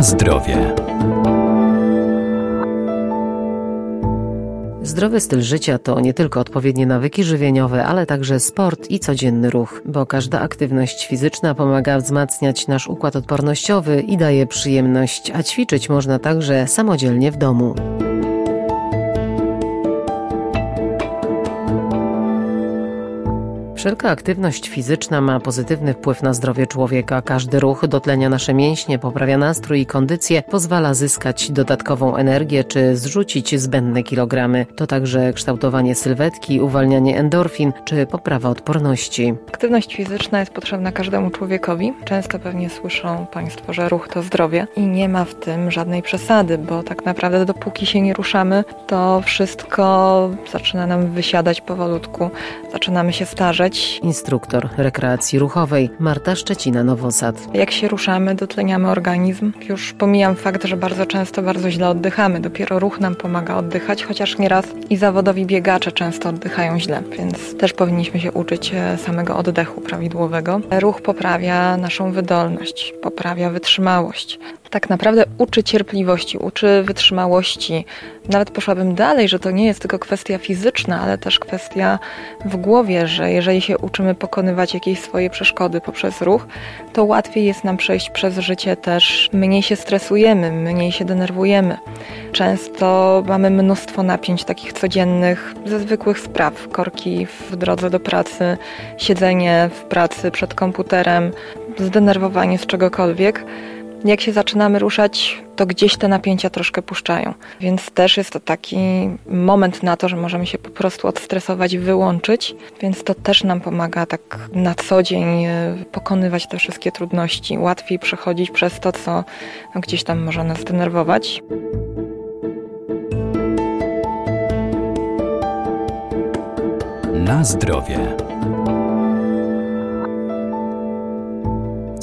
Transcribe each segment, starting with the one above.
Zdrowie. Zdrowy styl życia to nie tylko odpowiednie nawyki żywieniowe, ale także sport i codzienny ruch, bo każda aktywność fizyczna pomaga wzmacniać nasz układ odpornościowy i daje przyjemność, a ćwiczyć można także samodzielnie w domu. Wszelka aktywność fizyczna ma pozytywny wpływ na zdrowie człowieka. Każdy ruch dotlenia nasze mięśnie, poprawia nastrój i kondycję, pozwala zyskać dodatkową energię czy zrzucić zbędne kilogramy. To także kształtowanie sylwetki, uwalnianie endorfin czy poprawa odporności. Aktywność fizyczna jest potrzebna każdemu człowiekowi. Często pewnie słyszą Państwo, że ruch to zdrowie i nie ma w tym żadnej przesady, bo tak naprawdę dopóki się nie ruszamy, to wszystko zaczyna nam wysiadać powolutku, zaczynamy się starzeć Instruktor rekreacji ruchowej Marta Szczecina-Nowosad. Jak się ruszamy, dotleniamy organizm. Już pomijam fakt, że bardzo często bardzo źle oddychamy. Dopiero ruch nam pomaga oddychać, chociaż nieraz i zawodowi biegacze często oddychają źle, więc też powinniśmy się uczyć e, samego oddechu prawidłowego. Ruch poprawia naszą wydolność, poprawia wytrzymałość tak naprawdę uczy cierpliwości, uczy wytrzymałości. Nawet poszłabym dalej, że to nie jest tylko kwestia fizyczna, ale też kwestia w głowie, że jeżeli się uczymy pokonywać jakieś swoje przeszkody poprzez ruch, to łatwiej jest nam przejść przez życie też, mniej się stresujemy, mniej się denerwujemy. Często mamy mnóstwo napięć takich codziennych, ze zwykłych spraw, korki w drodze do pracy, siedzenie w pracy przed komputerem, zdenerwowanie z czegokolwiek jak się zaczynamy ruszać, to gdzieś te napięcia troszkę puszczają. Więc też jest to taki moment na to, że możemy się po prostu odstresować, wyłączyć, więc to też nam pomaga tak na co dzień e, pokonywać te wszystkie trudności, łatwiej przechodzić przez to, co gdzieś tam może nas denerwować. Na zdrowie.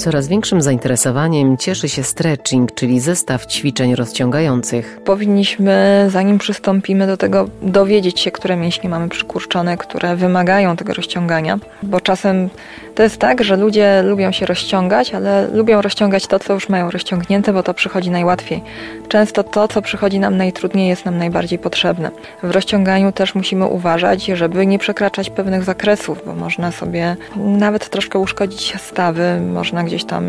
Coraz większym zainteresowaniem cieszy się stretching, czyli zestaw ćwiczeń rozciągających. Powinniśmy, zanim przystąpimy do tego, dowiedzieć się, które mięśnie mamy przykurczone, które wymagają tego rozciągania, bo czasem to jest tak, że ludzie lubią się rozciągać, ale lubią rozciągać to, co już mają rozciągnięte, bo to przychodzi najłatwiej. Często to, co przychodzi nam najtrudniej, jest nam najbardziej potrzebne. W rozciąganiu też musimy uważać, żeby nie przekraczać pewnych zakresów, bo można sobie nawet troszkę uszkodzić stawy, można gdzieś tam,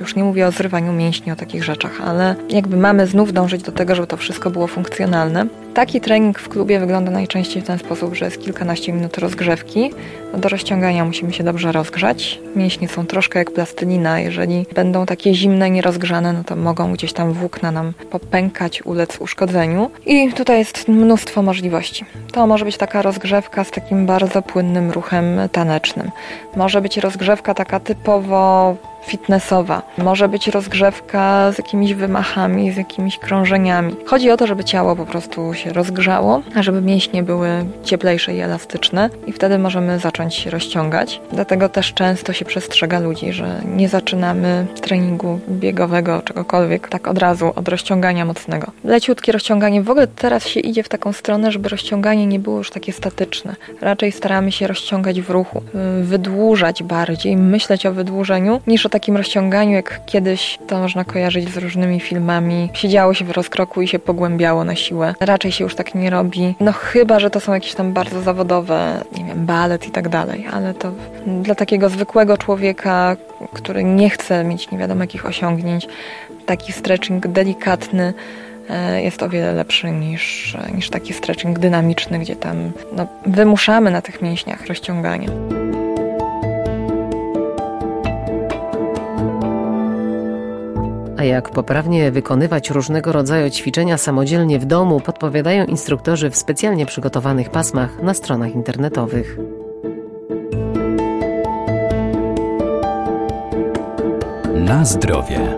już nie mówię o zrywaniu mięśni, o takich rzeczach, ale jakby mamy znów dążyć do tego, żeby to wszystko było funkcjonalne. Taki trening w klubie wygląda najczęściej w ten sposób, że jest kilkanaście minut rozgrzewki. Do rozciągania musimy się dobrze rozgrzać. Mięśnie są troszkę jak plastelina. Jeżeli będą takie zimne, nierozgrzane, no to mogą gdzieś tam włókna nam popękać, ulec uszkodzeniu. I tutaj jest mnóstwo możliwości. To może być taka rozgrzewka z takim bardzo płynnym ruchem tanecznym. Może być rozgrzewka taka typowo fitnessowa. Może być rozgrzewka z jakimiś wymachami, z jakimiś krążeniami. Chodzi o to, żeby ciało po prostu się rozgrzało, żeby mięśnie były cieplejsze i elastyczne i wtedy możemy zacząć się rozciągać. Dlatego też często się przestrzega ludzi, że nie zaczynamy treningu biegowego, czegokolwiek, tak od razu od rozciągania mocnego. Leciutkie rozciąganie. W ogóle teraz się idzie w taką stronę, żeby rozciąganie nie było już takie statyczne. Raczej staramy się rozciągać w ruchu, wydłużać bardziej, myśleć o wydłużeniu niż o takim rozciąganiu, jak kiedyś to można kojarzyć z różnymi filmami. Siedziało się w rozkroku i się pogłębiało na siłę. Raczej się już tak nie robi. No chyba, że to są jakieś tam bardzo zawodowe, nie wiem, balet i tak dalej, ale to dla takiego zwykłego człowieka, który nie chce mieć nie wiadomo jakich osiągnięć, taki stretching delikatny e, jest o wiele lepszy niż, niż taki stretching dynamiczny, gdzie tam no, wymuszamy na tych mięśniach rozciąganie. A jak poprawnie wykonywać różnego rodzaju ćwiczenia samodzielnie w domu, podpowiadają instruktorzy w specjalnie przygotowanych pasmach na stronach internetowych. Na zdrowie.